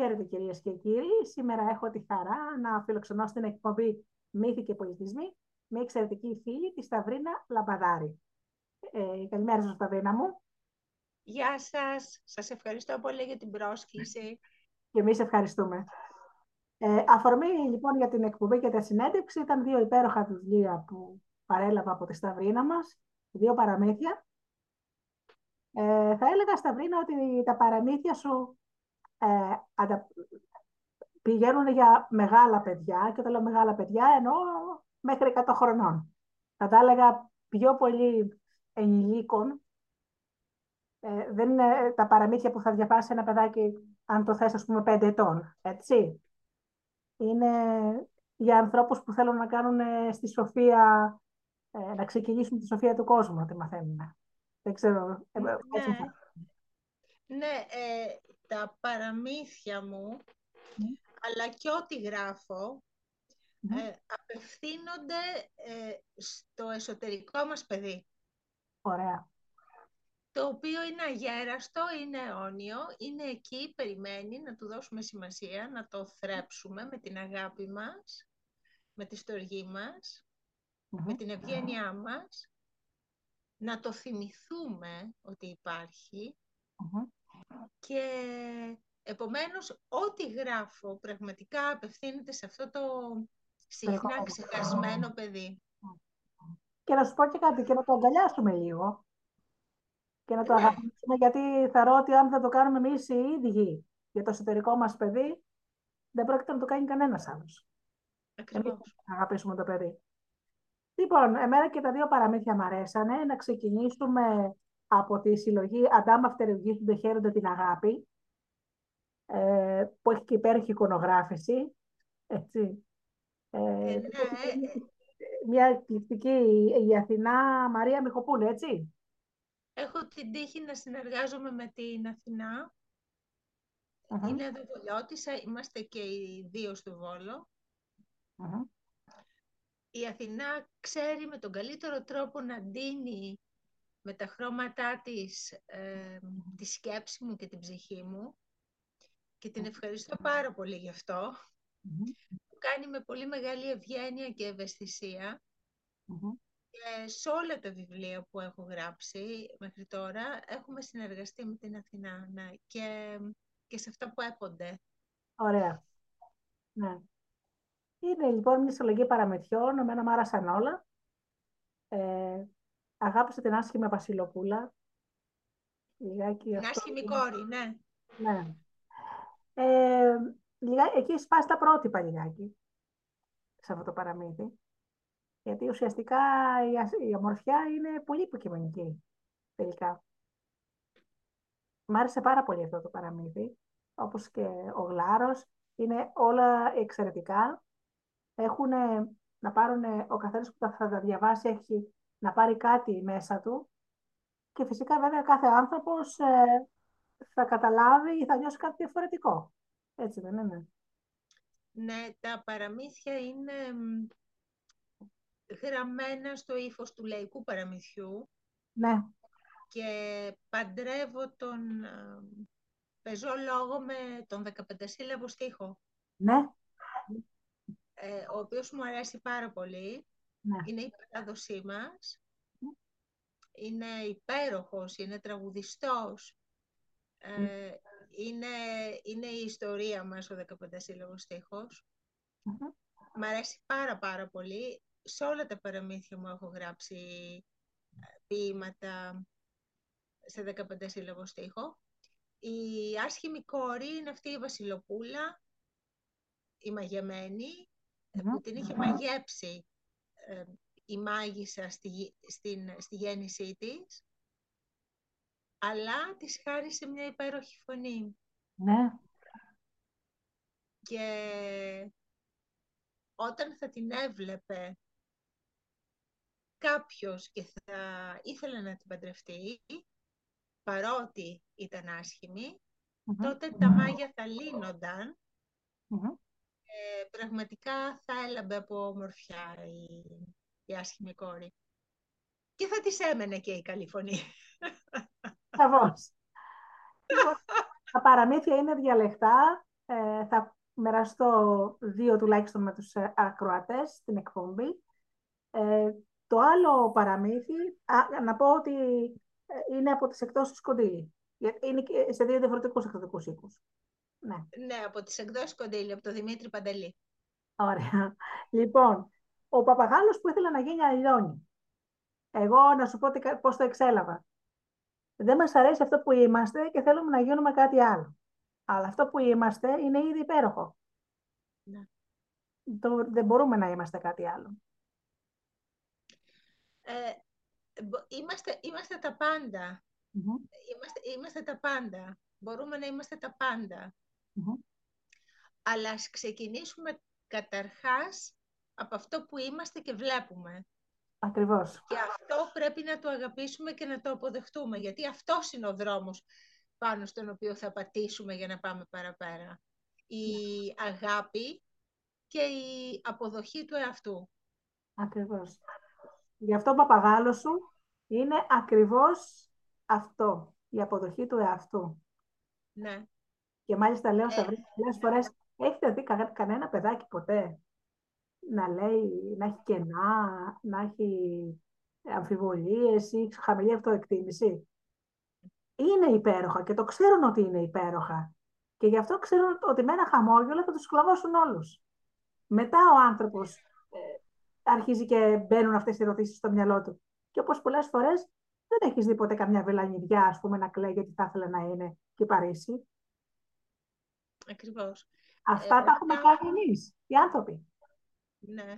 Χαίρετε κυρίες και κύριοι. Σήμερα έχω τη χαρά να φιλοξενώ στην εκπομπή Μύθοι και Πολιτισμοί με εξαιρετική φίλη, τη Σταυρίνα Λαμπαδάρη. Ε, καλημέρα σας, Σταυρίνα μου. Γεια σας. Σας ευχαριστώ πολύ για την πρόσκληση. Και εμείς ευχαριστούμε. Ε, αφορμή λοιπόν για την εκπομπή και τη συνέντευξη ήταν δύο υπέροχα βιβλία που παρέλαβα από τη Σταυρίνα μας, δύο παραμύθια. Ε, θα έλεγα, Σταυρίνα, ότι τα παραμύθια σου ε, αντα... πηγαίνουν για μεγάλα παιδιά και όταν λέω μεγάλα παιδιά εννοώ μέχρι 100 χρονών. Θα τα έλεγα πιο πολύ ενηλίκων. Ε, δεν είναι τα παραμύθια που θα διαβάσει ένα παιδάκι αν το θες, ας πούμε, 5 ετών, έτσι. Είναι για ανθρώπους που θέλουν να κάνουν ε, στη σοφία, ε, να ξεκινήσουν τη σοφία του κόσμου, να τη μαθαίνουν. Δεν ξέρω. Ε, ναι, ναι τα παραμύθια μου, ναι. αλλά και ό,τι γράφω, ναι. ε, απευθύνονται ε, στο εσωτερικό μας παιδί. Ωραία. Το οποίο είναι αγέραστο, είναι αιώνιο, είναι εκεί, περιμένει να του δώσουμε σημασία, να το θρέψουμε με την αγάπη μας, με τη στοργή μας, με την ευγένειά μας, να το θυμηθούμε ότι υπάρχει και επομένως ό,τι γράφω πραγματικά απευθύνεται σε αυτό το συχνά ξεχασμένο παιδί. Και να σου πω και κάτι, και να το αγκαλιάσουμε λίγο. Και να το ναι. αγαπήσουμε, γιατί θεωρώ ότι αν δεν το κάνουμε εμείς οι ίδιοι για το εσωτερικό μας παιδί, δεν πρόκειται να το κάνει κανένας άλλος. Ακριβώς. να αγαπήσουμε το παιδί. Λοιπόν, εμένα και τα δύο παραμύθια μου αρέσανε. Να ξεκινήσουμε από τη συλλογή Αντάμα του χαίρονται την αγάπη, ε, που έχει και υπέροχη εικονογράφηση. Έτσι. Ε, ε, ναι. Μια εκπληκτική η Αθηνά Μαρία Μιχοπούλη, έτσι. Έχω την τύχη να συνεργάζομαι με την Αθηνά. Uh-huh. Είναι εδώ Βολιώτησα, είμαστε και οι δύο στο Βόλο. Η Αθηνά ξέρει με τον καλύτερο τρόπο να ντύνει με τα χρώματά της ε, της σκέψης μου και την ψυχή μου και την ευχαριστώ πάρα πολύ γι' αυτό. Το κάνει με πολύ μεγάλη ευγένεια και ευαισθησία. Και σε όλα τα βιβλία που έχω γράψει μέχρι τώρα έχουμε συνεργαστεί με την Αθηνά ναι, και, και σε αυτά που έπονται. Ωραία. Ναι. Είναι λοιπόν μια συλλογή παραμετιών, εμένα μου άρεσαν όλα. Ε, αγάπησε την άσχημη Βασιλοπούλα. Λιγάκι την άσχημη κόρη, ναι. Ναι. Ε, εκεί σπάσει τα πρότυπα λιγάκι, σε αυτό το παραμύθι. Γιατί ουσιαστικά η, η ομορφιά είναι πολύ υποκειμενική, τελικά. Μ' άρεσε πάρα πολύ αυτό το παραμύθι, όπως και ο Γλάρος. Είναι όλα εξαιρετικά. Έχουν να πάρουν, ο καθένας που θα τα διαβάσει έχει να πάρει κάτι μέσα του και φυσικά βέβαια κάθε άνθρωπος ε, θα καταλάβει ή θα νιώσει κάτι διαφορετικό. Έτσι δεν είναι; Ναι, τα παραμύθια είναι γραμμένα στο ύφος του λαϊκού παραμυθιού. Ναι. Και παντρεύω τον... Ε, παίζω λόγο με τον 15 σύλλαβο στίχο. Ναι. Ε, ο οποίος μου αρέσει πάρα πολύ. Ναι. Είναι η παράδοσή μας. Είναι υπέροχος, είναι τραγουδιστός. Ε, είναι, είναι η ιστορία μας ο 15 σύλλογος στίχος. Μ' αρέσει πάρα πάρα πολύ. Σε όλα τα παραμύθια μου έχω γράψει ε, ποίηματα σε 15 σύλλογο στίχο. Η άσχημη κόρη είναι αυτή η Βασιλοπούλα, η μαγεμένη, που την είχε μαγέψει ε, η μάγισσα στη, στην, στη γέννησή της, αλλά της χάρισε μια υπέροχη φωνή. Ναι. Και όταν θα την έβλεπε κάποιος και θα ήθελε να την παντρευτεί, παρότι ήταν τότε τα μάγια θα λυνονταν ε, πραγματικά θα έλαμπε από ομορφιά η, η άσχημη κόρη. Και θα της έμενε και η καλή φωνή. Σαφώς. τα παραμύθια είναι διαλεκτά. ε, θα μοιραστώ δύο τουλάχιστον με τους ε, ακροατές στην εκπομπή. Ε, το άλλο παραμύθι, να πω ότι ε, είναι από τις εκτός του Σκοντήλη. Είναι σε δύο διαφορετικούς εκδοτικούς οίκους. Ναι. ναι, από τις εκδόσεις Κοντήλη, από τον Δημήτρη Παντελή. Ωραία. Λοιπόν, ο παπαγάλος που ήθελε να γίνει αλλιώνει. Εγώ να σου πω πώς το εξέλαβα. Δεν μας αρέσει αυτό που είμαστε και θέλουμε να γίνουμε κάτι άλλο. Αλλά αυτό που είμαστε είναι ήδη υπέροχο. Ναι. Το, δεν μπορούμε να είμαστε κάτι άλλο. Ε, είμαστε, είμαστε τα παντα Είμαστε, είμαστε τα πάντα. Μπορούμε να είμαστε τα παντα Αλλά ας ξεκινήσουμε καταρχάς από αυτό που είμαστε και βλέπουμε. Ακριβώς. Και αυτό πρέπει να το αγαπήσουμε και να το αποδεχτούμε, γιατί αυτός είναι ο δρόμος πάνω στον οποίο θα πατήσουμε για να πάμε παραπέρα. Η αγάπη και η αποδοχή του εαυτού. Ακριβώς. Γι' αυτό ο παπαγάλος σου είναι ακριβώς αυτό, η αποδοχή του εαυτού. Ναι. Και μάλιστα λέω στα ε, πολλές φορές, έχετε δει κανένα παιδάκι ποτέ να λέει, να έχει κενά, να έχει αμφιβολίες ή χαμηλή αυτοεκτίμηση; Είναι υπέροχα και το ξέρουν ότι είναι υπέροχα. Και γι' αυτό ξέρουν ότι με ένα χαμόγελο θα τους σκλαβώσουν όλους. Μετά ο άνθρωπος ε, αρχίζει και μπαίνουν αυτές οι ερωτήσεις στο μυαλό του. Και όπως πολλές φορές δεν έχεις δει ποτέ καμιά βελανιδιά, ας πούμε, να κλαίει γιατί θα ήθελε να είναι και Παρίσι. Ακριβώς. Αυτά ε, τα έχουμε κάνει εμείς, οι άνθρωποι. Ναι.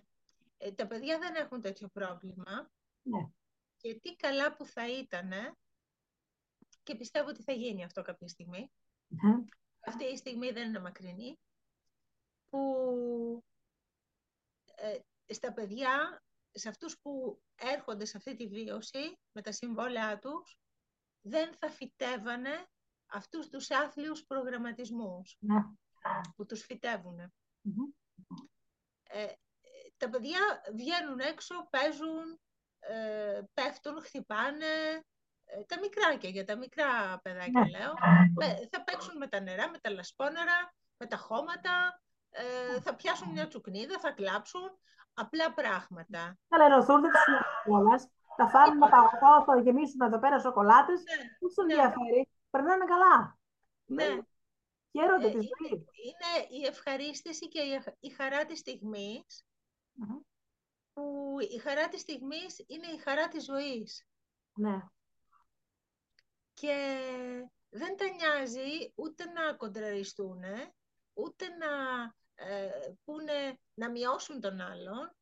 Ε, τα παιδιά δεν έχουν τέτοιο πρόβλημα. Ναι. Και τι καλά που θα ήταν και πιστεύω ότι θα γίνει αυτό κάποια στιγμή. Ναι. Αυτή η στιγμή δεν είναι μακρινή. Που ε, στα παιδιά, σε αυτούς που έρχονται σε αυτή τη βίωση με τα συμβόλαιά τους, δεν θα φυτεύανε αυτούς τους άθλιους προγραμματισμούς ναι. που τους φυτευουν τα παιδιά βγαίνουν έξω, παίζουν, ε, πέφτουν, χτυπάνε. Ε, τα μικράκια, για τα μικρά παιδάκια ναι. λέω. Θα παίξουν με τα νερά, με τα λασπόνερα, με τα χώματα, ε, θα πιάσουν μια τσουκνίδα, θα κλάψουν. Απλά πράγματα. Θα λερωθούν, δεν τους Θα φάνε τα παγωτό, θα γεμίσουν εδώ πέρα σοκολάτες. Ναι, δεν τους ναι. ενδιαφέρει. Περνάνε καλά. Ναι. Χαίρονται ε, τη ζωή. Είναι η ευχαρίστηση και η χαρά της στιγμής που η χαρά της στιγμής είναι η χαρά της ζωής. Ναι. Και δεν τα νοιάζει ούτε να κοντραριστούν, ούτε να ε, πούνε να μειώσουν τον άλλον,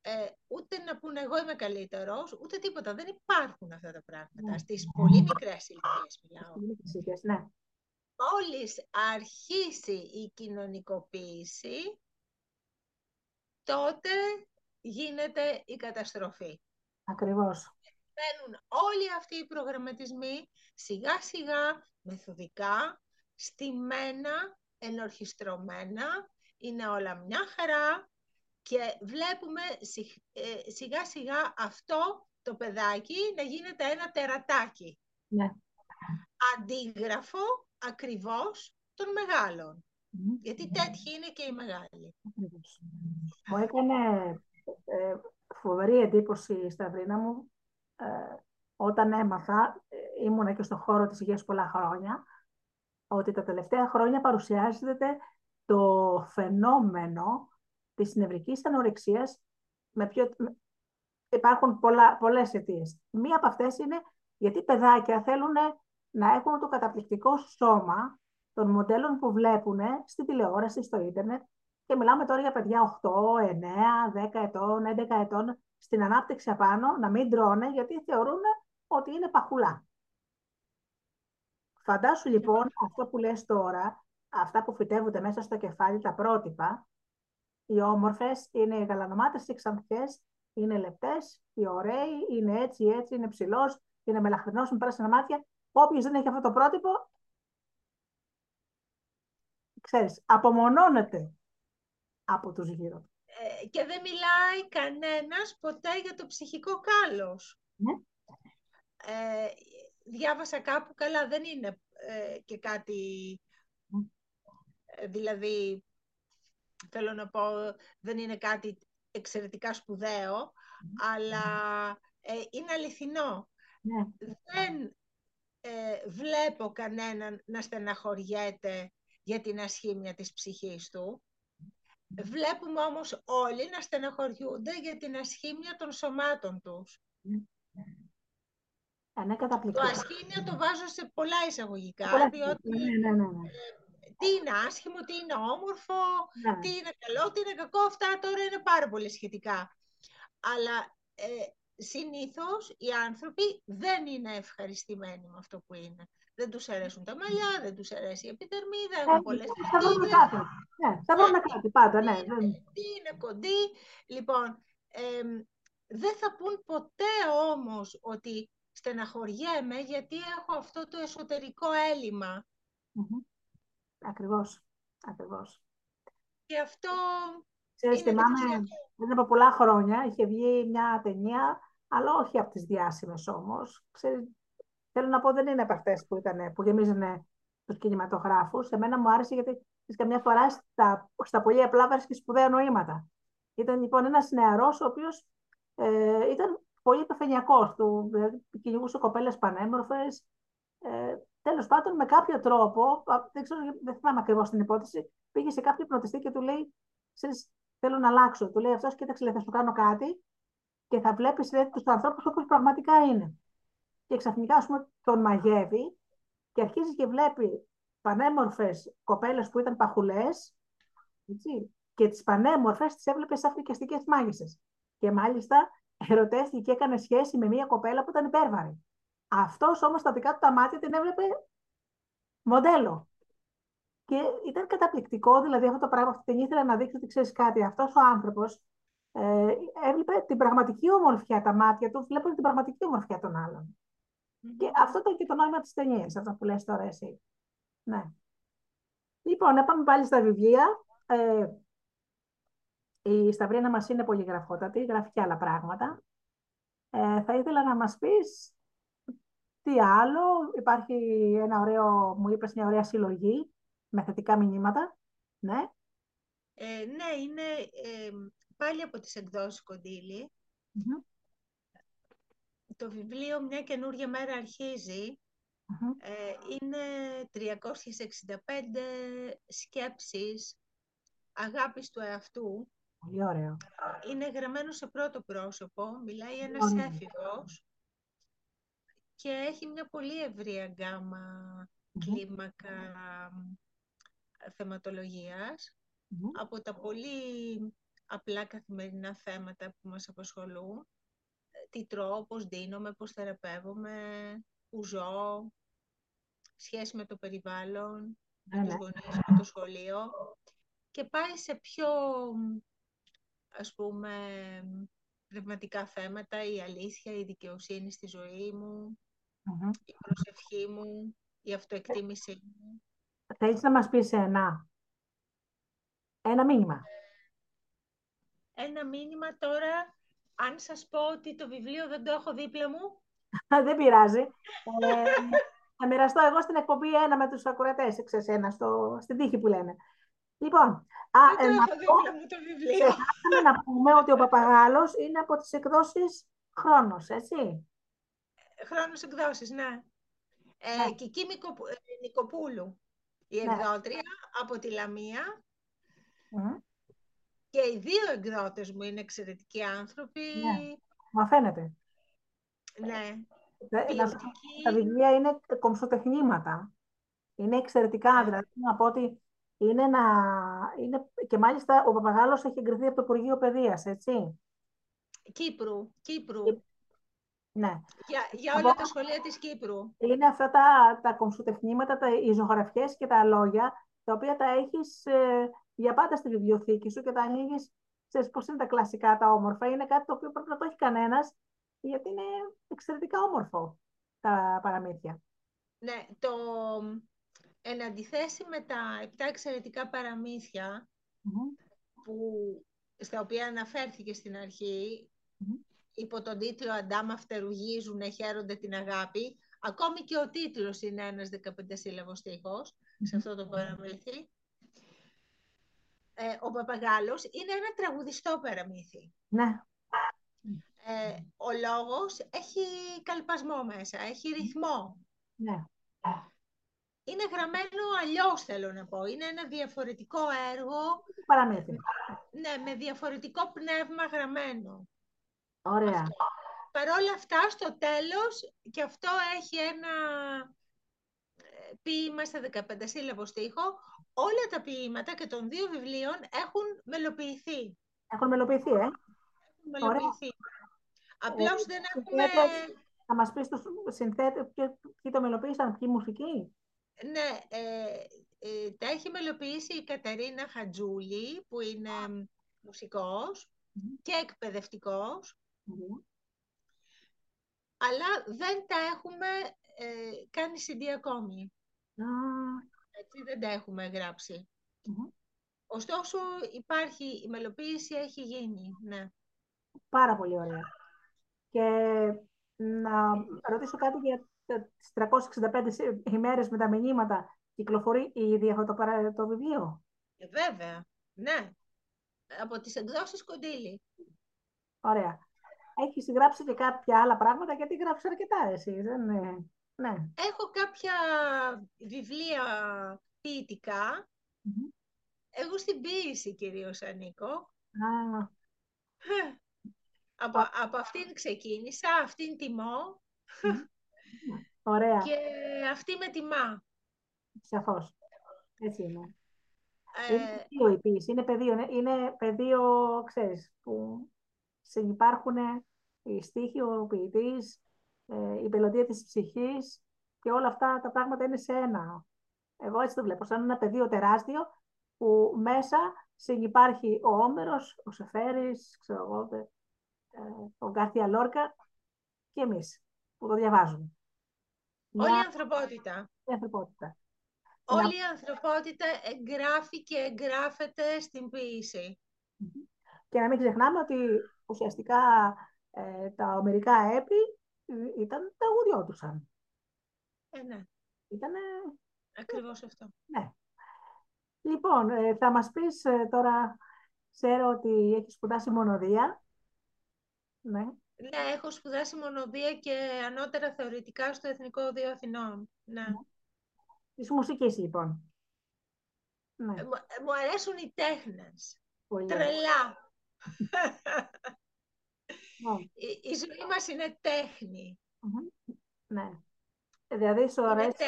ε, ούτε να πούνε εγώ είμαι καλύτερος, ούτε τίποτα. Δεν υπάρχουν αυτά τα πράγματα. Ναι. Στις πολύ μικρές ηλικίες μιλάω. ναι. Μόλις αρχίσει η κοινωνικοποίηση, τότε γίνεται η καταστροφή. Ακριβώς. Μπαίνουν όλοι αυτοί οι προγραμματισμοί σιγά σιγά, μεθοδικά, στημένα, ενορχιστρωμένα, είναι όλα μια χαρά και βλέπουμε ε, σιγά σιγά αυτό το παιδάκι να γίνεται ένα τερατάκι. Ναι. Αντίγραφο ακριβώς των μεγάλων. Γιατί τέτοιοι είναι και οι μεγάλοι. Μου έκανε ε, φοβερή εντύπωση στα βρίνα μου ε, όταν έμαθα, ε, ήμουνα και στον χώρο της υγείας πολλά χρόνια, ότι τα τελευταία χρόνια παρουσιάζεται το φαινόμενο της νευρικής ανορεξίας με πιο... Υπάρχουν πολλά, πολλές αιτίες. Μία από αυτές είναι γιατί παιδάκια θέλουν να έχουν το καταπληκτικό σώμα των μοντέλων που βλέπουν στην τηλεόραση, στο ίντερνετ και μιλάμε τώρα για παιδιά 8, 9, 10 ετών, 11 ετών στην ανάπτυξη απάνω να μην τρώνε γιατί θεωρούν ότι είναι παχουλά. Φαντάσου λοιπόν αυτό που λες τώρα, αυτά που φυτεύονται μέσα στο κεφάλι, τα πρότυπα, οι όμορφες είναι οι γαλανομάτες, οι ξανθιές, είναι λεπτές, οι ωραίοι, είναι έτσι, έτσι, είναι ψηλός, είναι μελαχρινός με πράσινα μάτια. Όποιος δεν έχει αυτό το πρότυπο, ξέρεις, απομονώνεται από τους γύρω. Ε, και δεν μιλάει κανένας ποτέ για το ψυχικό κάλος. Ναι. Ε, διάβασα κάπου, καλά δεν είναι ε, και κάτι Δηλαδή, θέλω να πω, δεν είναι κάτι εξαιρετικά σπουδαίο, αλλά ε, είναι αληθινό. Ναι. Δεν ε, βλέπω κανέναν να στεναχωριέται για την ασχήμια της ψυχής του. Βλέπουμε όμως όλοι να στεναχωριούνται για την ασχήμια των σωμάτων τους. Ναι, το ασχήμια το βάζω σε πολλά εισαγωγικά, διότι ναι, ναι, ναι, ναι. Ε, τι είναι άσχημο, τι είναι όμορφο, ναι. τι είναι καλό, τι είναι κακό, αυτά τώρα είναι πάρα πολύ σχετικά. Αλλά ε, συνήθως οι άνθρωποι δεν είναι ευχαριστημένοι με αυτό που είναι. Δεν τους αρέσουν τα μαλλιά, δεν τους αρέσει η επιδερμίδα, έχουν πολλές Θα βρούμε κάτι. Ναι, θα βρούμε κάτι πάντα, ναι. Τι είναι κοντή. Λοιπόν, δεν θα πούν ποτέ όμως ότι στεναχωριέμαι γιατί έχω αυτό το εσωτερικό έλλειμμα. Mm-hmm. Ακριβώς. Ακριβώς. Και αυτό Ξέρεις, θυμάμαι, πριν από πολλά χρόνια είχε βγει μια ταινία, αλλά όχι από τις διάσημες όμως. Ξέρεις, θέλω να πω, δεν είναι από αυτές που, ήταν, που γεμίζανε τους κινηματογράφους. Εμένα μου άρεσε γιατί καμιά φορά στα, στα πολύ απλά βρίσκει σπουδαία νοήματα. Ήταν λοιπόν ένας νεαρός ο οποίος ε, ήταν πολύ επιφανειακός του, δηλαδή κυνηγούσε κοπέλες πανέμορφες. Ε, τέλος πάντων, με κάποιο τρόπο, δεν ξέρω, δεν θυμάμαι ακριβώς την υπόθεση, πήγε σε κάποιο πνοτιστή και του λέει, ξέρεις, θέλω να αλλάξω. Του λέει αυτός, κοίταξε, λέει, θα σου κάνω κάτι και θα βλέπεις λέει, τους ανθρώπους όπως πραγματικά είναι. Και ξαφνικά, ας πούμε, τον μαγεύει και αρχίζει και βλέπει πανέμορφες κοπέλες που ήταν παχουλές, έτσι, και τις πανέμορφες τις έβλεπε σαν φρικιαστικές μάγισσες. Και μάλιστα ερωτεύτηκε και έκανε σχέση με μια κοπέλα που ήταν υπέρβαρη. Αυτός όμως στα δικά του τα μάτια την έβλεπε μοντέλο. Και ήταν καταπληκτικό, δηλαδή αυτό το πράγμα, την ήθελα να δείξω ότι ξέρεις κάτι. Αυτός ο άνθρωπος ε, έβλεπε την πραγματική ομορφιά, τα μάτια του βλέπουν την πραγματική ομορφιά των άλλων. Και αυτό ήταν και το νόημα της ταινίας, αυτό που λες τώρα εσύ. Ναι. Λοιπόν, πάμε πάλι στα βιβλία. Ε, η Σταυρίνα μας είναι πολύ γραφότατη, γράφει και άλλα πράγματα. Ε, θα ήθελα να μας πεις τι άλλο. Υπάρχει ένα ωραίο, μου είπες μια ωραία συλλογή με θετικά μηνύματα. Ναι. Ε, ναι, είναι ε, πάλι από τις εκδόσεις Το βιβλίο «Μια καινούργια μέρα αρχίζει» ε, είναι 365 σκέψεις αγάπης του εαυτού. Πολύ ωραίο. Είναι γραμμένο σε πρώτο πρόσωπο, μιλάει ένας έφηβος και έχει μια πολύ ευρία γκάμα κλίμακα θεματολογίας. Από τα πολύ απλά καθημερινά θέματα που μας απασχολούν. Τι τρώω, πώς δίνομαι, πώς θεραπεύομαι, που ζω, σχέση με το περιβάλλον, με τους γονείς, με το σχολείο. Και πάει σε πιο, ας πούμε, πνευματικά θέματα, η αλήθεια, η δικαιοσύνη στη ζωή μου, η προσευχή μου, η αυτοεκτίμησή μου. Θέλεις να μας πεις ένα, ένα μήνυμα; Ένα μήνυμα τώρα, αν σας πω ότι το βιβλίο δεν το έχω δίπλα μου. δεν πειράζει. ε, θα μοιραστώ εγώ στην εκπομπή ένα με τους ακουρατές, ξέρεις, ένα στο, στην τύχη που λένε. Λοιπόν, α, δεν το έχω δίπλα μου το βιβλίο. να πούμε ότι ο Παπαγάλος είναι από τις εκδόσεις Χρόνος, έτσι. Χρόνος εκδόσεις, ναι. Ε, ναι. Και εκεί Νικοπούλου η ναι. εκδότρια από τη Λαμία. Και οι δύο εκδότες μου είναι εξαιρετικοί άνθρωποι. Ναι. Μα φαίνεται. Ναι. Τα βιβλία είναι κομψοτεχνήματα. Είναι εξαιρετικά, ναι. δηλαδή να πω ότι είναι να... Είναι... Και μάλιστα ο Παπαγάλος έχει εγκριθεί από το Υπουργείο Παιδείας, έτσι. Κύπρου. Κύπρου. Ναι. Για, για όλα τα σχολεία της Κύπρου. Είναι αυτά τα, τα κομψοτεχνήματα, τα, οι ζωγραφιές και τα λόγια, τα οποία τα έχεις ε, για πάντα στη βιβλιοθήκη σου και τα ανοίγεις, ξέρεις πώς είναι τα κλασικά, τα όμορφα. Είναι κάτι το οποίο πρέπει να το έχει κανένας, γιατί είναι εξαιρετικά όμορφο τα παραμύθια. Ναι, το... Εν αντιθέσει με τα επτά εξαιρετικά που, στα οποία αναφέρθηκε στην αρχή, υπό τον τίτλο «Αντάμα φτερουγίζουν, χαίρονται την αγάπη». Ακόμη και ο τίτλος είναι ένας 15 σύλλαβος στίχος σε αυτό το παραμύθι. ε, ο Παπαγάλος είναι ένα τραγουδιστό παραμύθι. Ναι. Ε, ο λόγος έχει καλπασμό μέσα, έχει ρυθμό. Ναι. Είναι γραμμένο αλλιώς, θέλω να πω. Είναι ένα διαφορετικό έργο. Παραμύθι. Ναι, με διαφορετικό πνεύμα γραμμένο. Ωραία. Παρ' όλα αυτά, στο τέλος, και αυτό έχει ένα ε, ποίημα στα 15 σύλλαβο στίχο, όλα τα ποίηματα και των δύο βιβλίων έχουν μελοποιηθεί. Έχουν μελοποιηθεί, ε. Έχουν μελοποιηθεί. Απλώς δεν έχουμε... Θα μας πεις τους συνθέτες, ποιοι το μελοποίησαν, ποιοι μουσικοί; Ναι, ε, ε, τα έχει μελοποιήσει η Καταρίνα Χατζούλη, που είναι μουσικός και εκπαιδευτικός. Αλλά δεν τα έχουμε ε, κάνει CD ακόμη. Έτσι δεν τα έχουμε Ωστόσο υπάρχει, η μελοποίηση έχει γίνει, ναι. Πάρα πολύ ωραία. Και να ρωτήσω κάτι για τις 365 ημέρες με τα μηνύματα. Κυκλοφορεί ήδη αυτό το, το βιβλίο; Ε, βέβαια, ναι. Από τις εκδόσεις Κοντήλη. Ωραία. Έχεις γράψει και κάποια άλλα πράγματα, γιατί γράψεις αρκετά εσύ, δεν Ναι. Έχω κάποια βιβλία ποιητικά. Εγώ στην ποίηση κυρίως ανήκω. Από, από αυτήν ξεκίνησα, αυτήν τιμώ. Ωραία. Και αυτή με τιμά. Σαφώς. Έτσι είναι. Ε... Είναι πεδίο η ποίηση. Είναι πεδίο, είναι πεδίο, ξέρεις, που συνυπάρχουν οι στίχοι, ο ποιητής, ε, η πελωτία της ψυχής και όλα αυτά τα πράγματα είναι σε ένα. Εγώ έτσι το βλέπω, σαν ένα πεδίο τεράστιο που μέσα συνυπάρχει ο Όμερος, ο Σεφέρης, ξέρω εγώ, ε, ο Γκάρθια Λόρκα και εμείς που το διαβάζουμε. Όλη η ανθρωπότητα. Η ανθρωπότητα. Όλη η ανθρωπότητα εγγράφει και εγγράφεται στην ποιήση. Και να μην ξεχνάμε ότι ουσιαστικά ε, τα ομερικά έπι ε, ήταν τραγουδιώτουσαν. Ε, ναι. Ήτανε... Ακριβώς αυτό. Ναι. Λοιπόν, ε, θα μας πεις τώρα, ξέρω ότι έχεις σπουδάσει μονοδία. Ναι. Ναι, έχω σπουδάσει μονοδία και ανώτερα θεωρητικά στο Εθνικό Οδείο Αθηνών. Ναι. ναι. Της μουσικής, λοιπόν. Ναι. Ε, μου αρέσουν οι τέχνες. Πολύ. Τρελά. Ναι. η, η, ζωή μας είναι τέχνη. Ναι. Δηλαδή, σου αρέσει...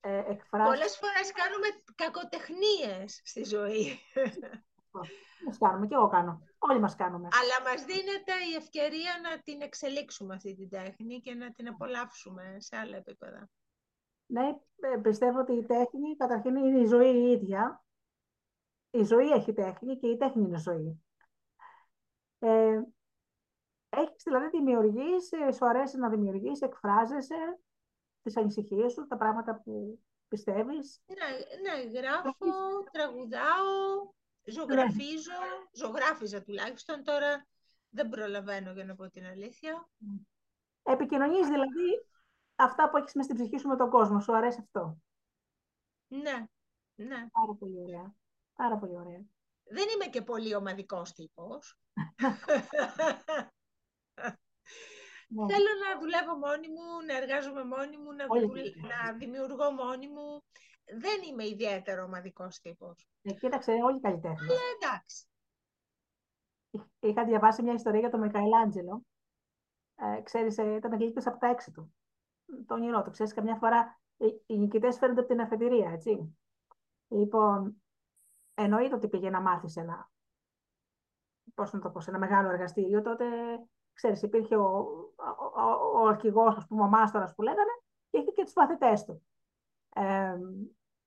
Ε, εκφράσεις... Πολλές φορές κάνουμε κακοτεχνίες στη ζωή. Μας κάνουμε, και εγώ κάνω. Όλοι μας κάνουμε. Αλλά μας δίνεται η ευκαιρία να την εξελίξουμε αυτή την τέχνη και να την απολαύσουμε σε άλλα επίπεδα. Ναι, ε, πιστεύω ότι η τέχνη καταρχήν είναι η ζωή η ίδια. Η ζωή έχει τέχνη και η τέχνη είναι ζωή. Ε, έχεις δηλαδή δημιουργήσει, σου αρέσει να δημιουργείς, εκφράζεσαι τις ανησυχίες σου, τα πράγματα που πιστεύεις; Ναι, ναι γράφω, τραγουδάω, Ζωγραφίζω, ναι. ζωγράφιζα τουλάχιστον, τώρα δεν προλαβαίνω για να πω την αλήθεια. Επικοινωνείς δηλαδή αυτά που έχεις μέσα στην ψυχή σου με τον κόσμο, σου αρέσει αυτό; Ναι, ναι. Πάρα πολύ ωραία. Πάρα πολύ ωραία. Δεν είμαι και πολύ ομαδικός τύπος. Ναι. Θέλω να δουλεύω μόνη μου, να εργάζομαι μόνη μου, να, να δημιουργώ μόνη μου δεν είμαι ιδιαίτερο ομαδικός τύπος. Ε, κοίταξε, όλοι καλλιτέχνες. Αλλά εντάξει. Είχα διαβάσει μια ιστορία για τον Μικαελάντζελο. Ε, ξέρεις, ε, ήταν γλύκος από τα έξι του. Το όνειρό του. Ξέρεις, καμιά φορά οι νικητές φέρνονται από την αφεντηρία, έτσι. Λοιπόν, εννοείται ότι πήγε να μάθει ένα, πώς να το πω, σε ένα μεγάλο εργαστήριο, τότε, ξέρεις, υπήρχε ο, ο, ο, ο αρχηγός, ας πούμε, ο μάστορας που λέγανε, και είχε και τους μαθητές του ε,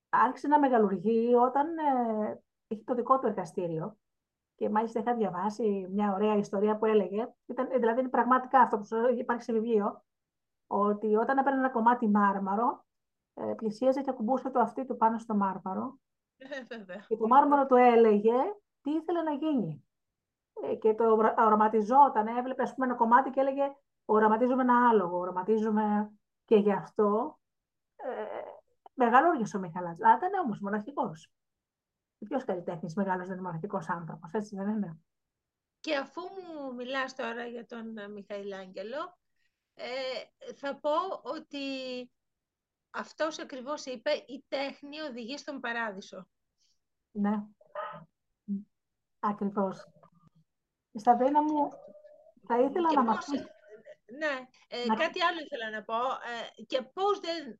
άρχισε να μεγαλουργεί όταν ε, είχε το δικό του εργαστήριο. Και μάλιστα είχα διαβάσει μια ωραία ιστορία που έλεγε, ήταν, δηλαδή είναι πραγματικά αυτό που υπάρχει σε βιβλίο, ότι όταν έπαιρνε ένα κομμάτι μάρμαρο, ε, πλησίαζε και ακουμπούσε το αυτί του πάνω στο μάρμαρο. Και το μάρμαρο του έλεγε τι ήθελε να γίνει. Ε, και το οραματιζόταν, έβλεπε ας πούμε, ένα κομμάτι και έλεγε οραματίζουμε ένα άλογο, οραματίζουμε και γι' αυτό ε, Μεγαλούργησε ο Μιχαλάς. Α, ήταν όμως μοναχικός. Και ποιος καλλιτέχνης μεγάλος δεν είναι μοναχικό άνθρωπος, έτσι δεν είναι. Και αφού μου μιλάς τώρα για τον ε, Μιχαήλ Άγγελο, ε, θα πω ότι αυτός ακριβώς είπε «Η τέχνη οδηγεί στον παράδεισο». Ναι, ακριβώς. Στα πένα μου θα ήθελα να μας Ναι, ε, κάτι άλλο ήθελα να πω. Ε, και πώς δεν,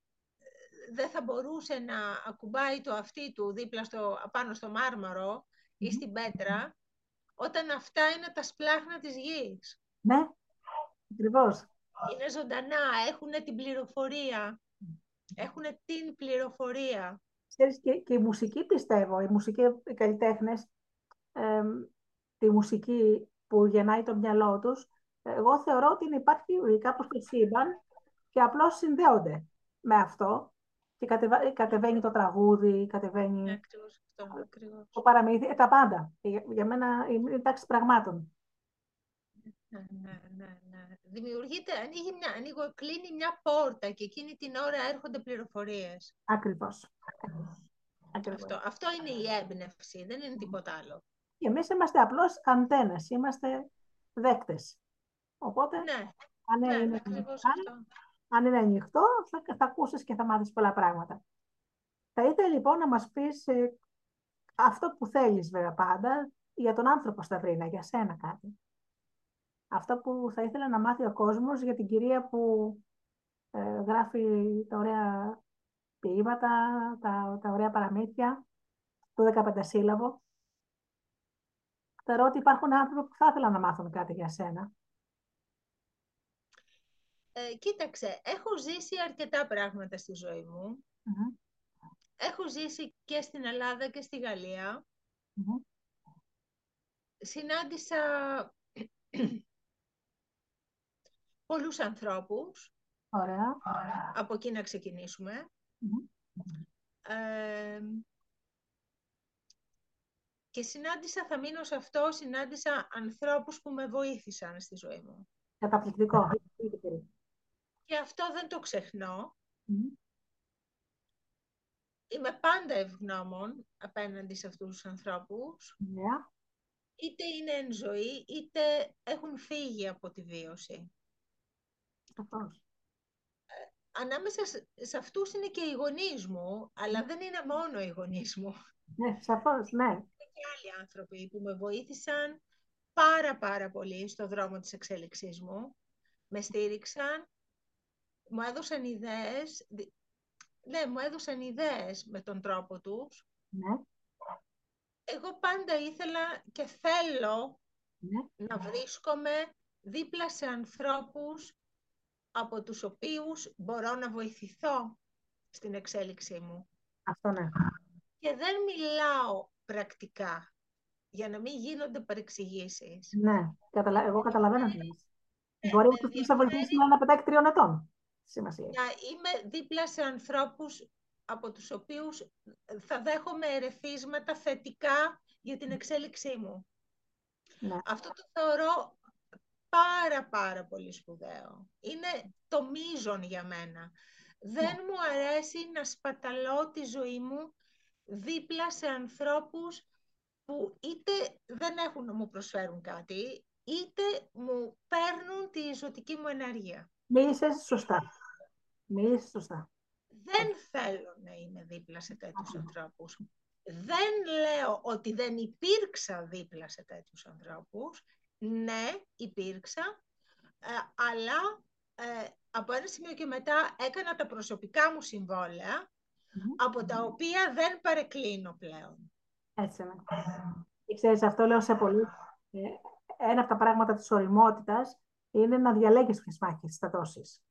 δεν θα μπορούσε να ακουμπάει το αυτί του δίπλα στο, πάνω στο μάρμαρο ή στην πέτρα, όταν αυτά είναι τα σπλάχνα της γης. Ναι, ακριβώς. Είναι ζωντανά, έχουν την πληροφορία. Έχουν την πληροφορία. Ξέρεις, και, και η μουσική πιστεύω, οι μουσικοί οι καλλιτέχνες, ε, τη μουσική που γεννάει το μυαλό τους, εγώ θεωρώ ότι υπάρχει κάπως το σύμπαν και απλώς συνδέονται με αυτό και κατεβαίνει το τραγούδι, κατεβαίνει ναι, αυτό, το παραμύθι, ε, τα πάντα. Για, για μένα είναι τάξη πραγμάτων. Ναι, ναι, ναι, ναι. Δημιουργείται, ανοίγει μια, ανοίγω, κλείνει μια πόρτα και εκείνη την ώρα έρχονται πληροφορίες. Ακριβώς. Αυτό, αυτό είναι η έμπνευση, δεν είναι τίποτα άλλο. Και εμείς είμαστε απλώς αντένες, είμαστε δέκτες. Οπότε, ναι, αν, ναι, είναι, αυτό. αν είναι ανοιχτό, θα, θα ακούσεις και θα μάθεις πολλά πράγματα. Θα ήθελα λοιπόν να μας πεις ε, αυτό που θέλεις βέβαια πάντα, για τον άνθρωπο Σταυρίνα, για σένα κάτι. Αυτό που θα ήθελα να μάθει ο κόσμος για την κυρία που ε, γράφει τα ωραία ποίηματα, τα, τα ωραία παραμύθια, το 15 σύλλαβο. Θεωρώ ότι υπάρχουν άνθρωποι που θα ήθελαν να μάθουν κάτι για σένα. Ε, κοίταξε, έχω ζήσει αρκετά πράγματα στη ζωή μου. Έχω ζήσει και στην Ελλάδα και στη γαλλια Συνάντησα πολλούς ανθρώπους. Ωραία. Από εκεί να ξεκινησουμε και συνάντησα, θα μείνω σε αυτό, συνάντησα ανθρώπους που με βοήθησαν στη ζωή μου. Καταπληκτικό. Και αυτό δεν το ξεχνω Είμαι πάντα ευγνώμων απέναντι σε αυτούς τους ανθρώπους. Yeah. Είτε είναι εν ζωή, είτε έχουν φύγει από τη βίωση. Ε, ανάμεσα σε αυτούς είναι και οι γονείς μου, αλλά δεν είναι μόνο οι γονείς μου. Ναι, σαφώς, ναι. Είναι και άλλοι άνθρωποι που με βοήθησαν πάρα πάρα πολύ στο δρόμο της εξέλιξής μου. Με στήριξαν, μου έδωσαν ιδέες, ναι, μου έδωσαν ιδέες με τον τρόπο τους. Ναι. Εγώ πάντα ήθελα και θέλω ναι. να βρίσκομαι δίπλα σε ανθρώπους από τους οποίους μπορώ να βοηθηθώ στην εξέλιξή μου. Αυτό ναι. Και δεν μιλάω πρακτικά, για να μην γίνονται παρεξηγήσεις. Ναι, εγώ καταλαβαίνω τι Μπορεί να να βοηθήσει με ένα παιδάκι τριών ετών. Σημασία. Να είμαι δίπλα σε ανθρώπους από τους οποίους θα δέχομαι ερεθίσματα θετικά για την εξέλιξή μου. Ναι. Αυτό το θεωρώ πάρα πάρα πολύ σπουδαίο. Είναι το μείζον για μένα. Δεν μου αρέσει να σπαταλώ τη ζωή μου δίπλα σε ανθρώπους που είτε δεν έχουν να μου προσφέρουν κάτι, είτε μου παίρνουν τη ζωτική μου ενέργεια. Μίλησες σωστά. Μίλησες σωστά. Δεν θέλω να είμαι δίπλα σε τέτοιους ανθρώπους. Δεν λέω ότι δεν υπήρξα δίπλα σε τέτοιους ανθρώπους. Ναι, υπήρξα, ε, αλλά ε, από ένα σημείο και μετά έκανα τα προσωπικά μου συμβολαια από τα οποία δεν παρεκκλίνω πλέον. Έτσι είναι. Και ξέρεις, αυτό λέω σε πολύ. Ε, ένα από τα πράγματα της οριμότητας είναι να διαλέγεις ποιες μάχες θα δώσεις.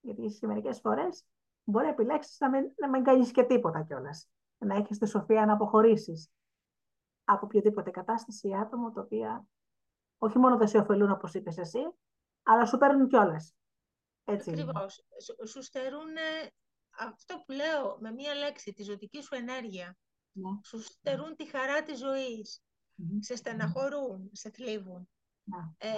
Γιατί σε μερικές φορές μπορεί να επιλέξεις να μην, να μην κάνεις και τίποτα κιόλας. Να έχεις τη σοφία να αποχωρήσεις από οποιοδήποτε κατάσταση ή άτομο το οποίο όχι μόνο δεν σε ωφελούν όπως είπες εσύ, αλλά σου παίρνουν κιόλας. Έτσι. Ακριβώς. Σου, σου στερούν αυτό που λέω με μία λέξη, τη ζωτική σου ενέργεια. Ναι. Σου στερούν τη χαρά της ζωής. Σε στεναχωρούν, σε θλίβουν. Ναι. Ε,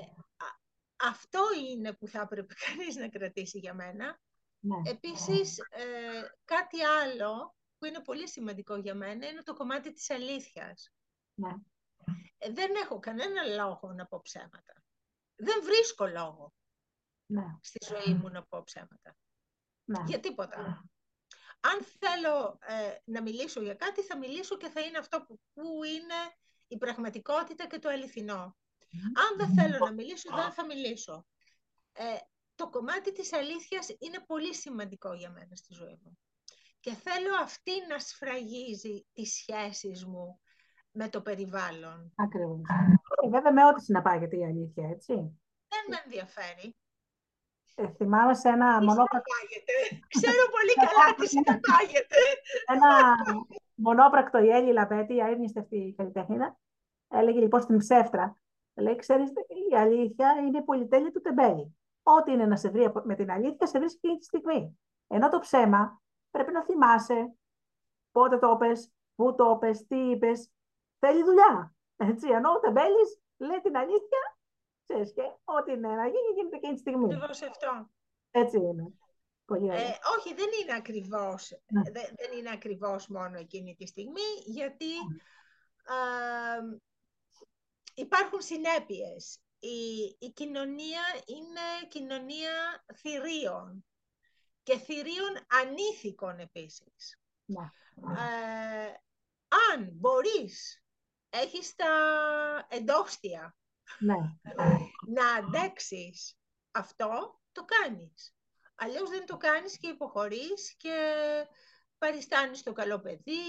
αυτό είναι που θα έπρεπε κανείς να κρατήσει για μένα. Ναι. Επίσης, ε, κάτι άλλο που είναι πολύ σημαντικό για μένα είναι το κομμάτι της αλήθειας. Ναι. Ε, δεν έχω κανένα λόγο να πω ψέματα. Δεν βρίσκω λόγο ναι. στη ζωή μου να πω ψέματα. Ναι. Για τίποτα. Αν θέλω ε, να μιλήσω για κάτι, θα μιλήσω και θα είναι αυτό που, που είναι η πραγματικότητα και το αληθινό. Αν δεν θέλω να μιλήσω, δεν θα μιλήσω. Ε, το κομμάτι της αλήθειας είναι πολύ σημαντικό για μένα στη ζωή μου. Και θέλω αυτή να σφραγίζει τις σχέσεις μου με το περιβάλλον. Ακριβώς. Ε, βέβαια με ό,τι συναπάγεται η αλήθεια, έτσι. Δεν με ενδιαφέρει. Ε, θυμάμαι σε ένα μονόπρακτο... Ξέρω πολύ καλά τι συναπάγεται. ένα μονόπρακτο η Έλλη Λαπέτη, η αείμνηστευτη καλλιτέχνηδα, έλεγε λοιπόν στην ψεύτρα, λέει, ξέρεις, η αλήθεια είναι η πολυτέλεια του τεμπέλη. Ό,τι είναι να σε βρει με την αλήθεια, σε βρίσκει εκείνη τη στιγμή. Ενώ το ψέμα πρέπει να θυμάσαι πότε το είπες, πού το είπες, τι είπες. Θέλει δουλειά. Έτσι, ενώ ο τεμπέλης λέει την αλήθεια Ξέρεις, και ό,τι είναι να γίνει, γίνεται εκείνη τη στιγμή. Ακριβώς αυτό. Έτσι είναι. Πολύ Ε, όχι, δεν είναι ακριβώς. Ναι. Δεν, δεν είναι ακριβώς μόνο εκείνη τη στιγμή, γιατί ναι. υπάρχουν συνέπειες. Η, η κοινωνία είναι κοινωνία θηρίων και θηρίων ανήθικων επίσης. Ναι. Ε, αν μπορείς, έχεις τα εντόστια ναι. να αντέξεις αυτό, το κάνεις. Αλλιώς δεν το κάνεις και υποχωρείς και παριστάνεις το καλό παιδί.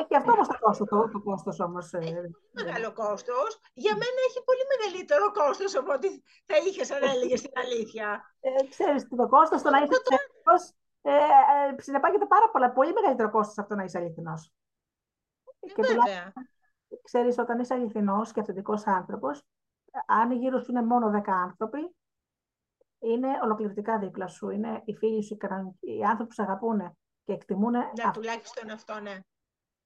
έχει αυτό όμως το κόστος, το, το κόστος όμως. Ε, έχει μεγάλο κόστος. Για μένα έχει πολύ μεγαλύτερο κόστος από ό,τι θα είχες αν έλεγες την αλήθεια. Ε, ξέρεις, το κόστος το να είσαι ψεύτικος ε, ε, συνεπάγεται πάρα πολλά, πολύ μεγαλύτερο κόστος από το να είσαι αληθινός. Ε, και βέβαια ξέρεις, όταν είσαι αληθινός και αυθεντικός άνθρωπος, αν γύρω σου είναι μόνο 10 άνθρωποι, είναι ολοκληρωτικά δίπλα σου. Είναι οι φίλοι σου, οι άνθρωποι που σε αγαπούν και εκτιμούν. Ναι, τουλάχιστον αυτό, ναι.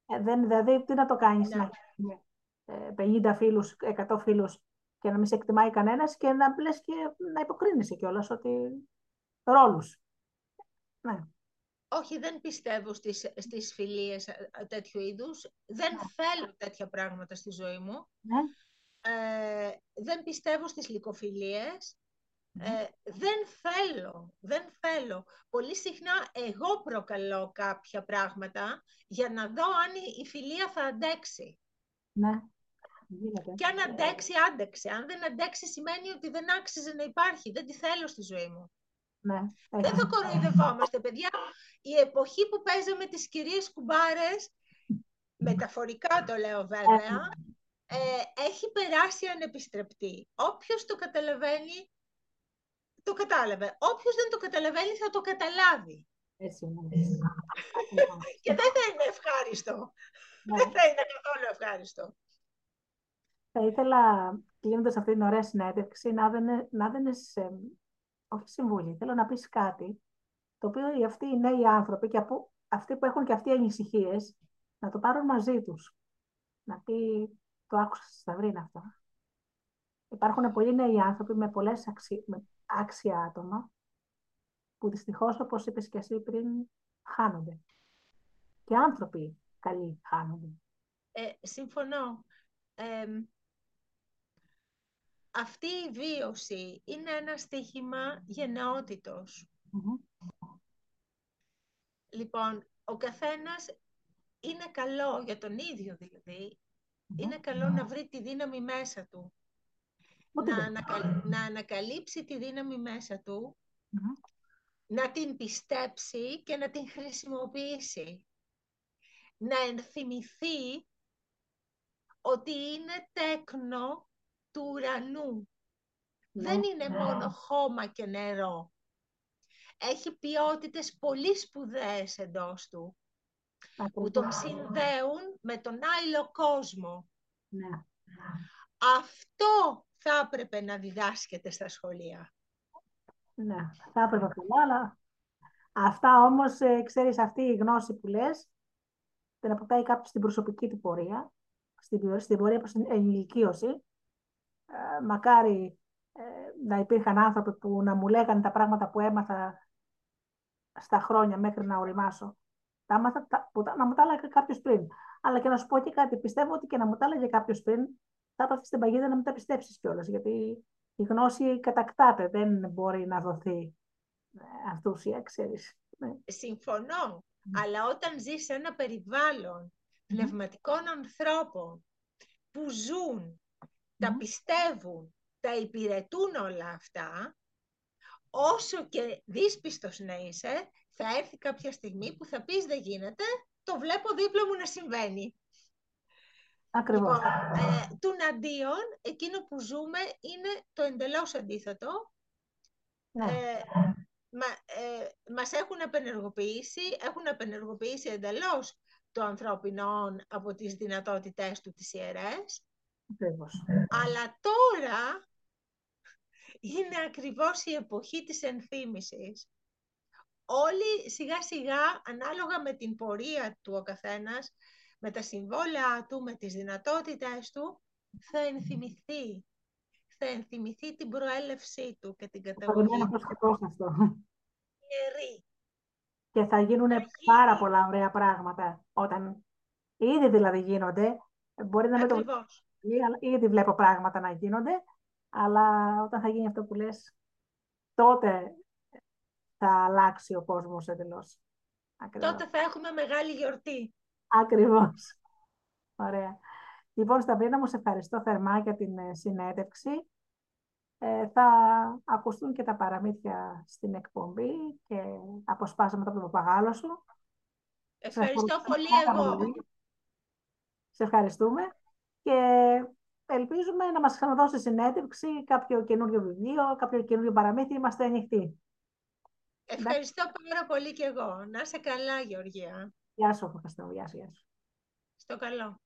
Ε, δεν, δηλαδή, τι να το κάνεις, ναι. να 50 φίλους, 100 φίλους και να μην σε εκτιμάει κανένας και να λες και να υποκρίνεσαι κιόλας ότι ρόλους. Ναι. Όχι, δεν πιστεύω στις, στις φιλίες ε, ε, τέτοιου είδους. Δεν ναι. θέλω τέτοια πράγματα στη ζωή μου. Ναι. Ε, δεν πιστεύω στις λυκοφιλίες. Ναι. Ε, δεν θέλω, δεν θέλω. Πολύ συχνά εγώ προκαλώ κάποια πράγματα για να δω αν η, φιλία θα αντέξει. Ναι. Και αν αντέξει, άντεξε. Αν δεν αντέξει, σημαίνει ότι δεν άξιζε να υπάρχει. Δεν τη θέλω στη ζωή μου. Ναι, δεν θα κοροϊδευόμαστε, παιδιά. Η εποχή που παίζαμε τις κυρίες κουμπάρες, μεταφορικά το λέω βέβαια, ε, έχει περάσει ανεπιστρεπτή. Όποιος το καταλαβαίνει, το κατάλαβε. Όποιος δεν το καταλαβαίνει, θα το καταλάβει. Έτσι, Και δεν θα είναι ευχάριστο. Ναι. Δεν θα είναι καθόλου ευχάριστο. Θα ήθελα, κλείνοντας αυτή την ωραία συνέντευξη, να δίνεις όχι συμβούλη, θέλω να πεις κάτι, το οποίο αυτοί οι νέοι άνθρωποι και από, αυτοί που έχουν και αυτοί οι ανησυχίες να το πάρουν μαζί τους. Να πει, το άκουσα στη Σταυρίνα αυτό. Υπάρχουν πολλοί νέοι άνθρωποι με πολλές αξι... με άξια άτομα, που δυστυχώς, όπως είπες και εσύ πριν, χάνονται. Και άνθρωποι καλοί χάνονται. Ε, συμφωνώ αυτή η βίωση είναι ένα στοίχημα Λοιπόν, ο καθένας είναι καλό για τον ίδιο δηλαδή, είναι καλό να βρει τη δύναμη μέσα του. Να, να ανακαλύψει τη δύναμη μέσα του, να την πιστέψει και να την χρησιμοποιήσει. Να ενθυμηθεί ότι είναι τέκνο του ουρανού. Ναι, Δεν είναι ναι. μόνο χώμα και νερό. Έχει ποιότητες πολύ σπουδαίες εντός του, που τον συνδέουν με τον άλλο κόσμο. Ναι. Αυτό θα έπρεπε να διδάσκεται στα σχολεία. Ναι, θα έπρεπε πολλά, αλλά αυτά όμως, ε, ξέρεις, αυτή η γνώση που λες, την αποκτάει κάποιος στην προσωπική του πορεία, στην, στην πορεία προς την ενηλικίωση, ε, μακάρι ε, να υπήρχαν άνθρωποι που να μου λέγανε τα πράγματα που έμαθα στα χρόνια μέχρι να οριμάσω. Τα, να μου τα έλεγε κάποιος πριν. Αλλά και να σου πω και κάτι, πιστεύω ότι και να μου τα έλεγε κάποιος πριν, θα έπαθε στην παγίδα να μην τα πιστέψεις κιόλας. Γιατί η γνώση κατακτάται, δεν μπορεί να δοθεί ε, αυτούσια, ξέρεις. Ναι. Συμφωνώ. Αλλά όταν ζεις σε ένα περιβάλλον πνευματικών ανθρώπων που ζουν, τα πιστεύουν, τα υπηρετούν όλα αυτά, όσο και δύσπιστος να είσαι, θα έρθει κάποια στιγμή που θα πεις δεν γίνεται, το βλέπω δίπλα μου να συμβαίνει. Ακριβώς. Λοιπόν, ε, του αντίον, εκείνο που ζούμε είναι το εντελώς αντίθετο. Ναι. Ε, μα, ε, μας έχουν απενεργοποιήσει, έχουν απενεργοποιήσει εντελώς το ανθρώπινο από τις δυνατότητές του τις ιερές. Ακριβώς. Αλλά τώρα είναι ακριβώς η εποχή της ενθύμησης. Όλοι σιγά σιγά, ανάλογα με την πορεία του ο καθένας, με τα συμβόλαια του, με τις δυνατότητες του, θα ενθυμηθεί. Θα ενθυμηθεί την προέλευσή του και την καταγωγή του. αυτό. Ιερή. Και θα γίνουν πάρα πολλά ωραία πράγματα όταν ήδη δηλαδή γίνονται. Μπορεί να μην το ήδη βλέπω πράγματα να γίνονται, αλλά όταν θα γίνει αυτό που λες, τότε θα αλλάξει ο κόσμος εντελώς. Τότε θα έχουμε μεγάλη γιορτή. Ακριβώς. Ωραία. Λοιπόν, Σταυρίνα, μου σε ευχαριστώ θερμά για την ε, συνέντευξη. Ε, θα ακουστούν και τα παραμύθια στην εκπομπή και αποσπάσαμε το παπαγάλο σου. Ευχαριστώ πολύ εγώ. Σε ευχαριστούμε και ελπίζουμε να μας ξαναδώσει συνέντευξη, κάποιο καινούριο βιβλίο, κάποιο καινούριο παραμύθι. Είμαστε ανοιχτοί. Ευχαριστώ πάρα πολύ και εγώ. Να είσαι καλά, Γεωργία. Γεια σου, Ευχαριστώ. Γεια σου, γεια σου. Στο καλό.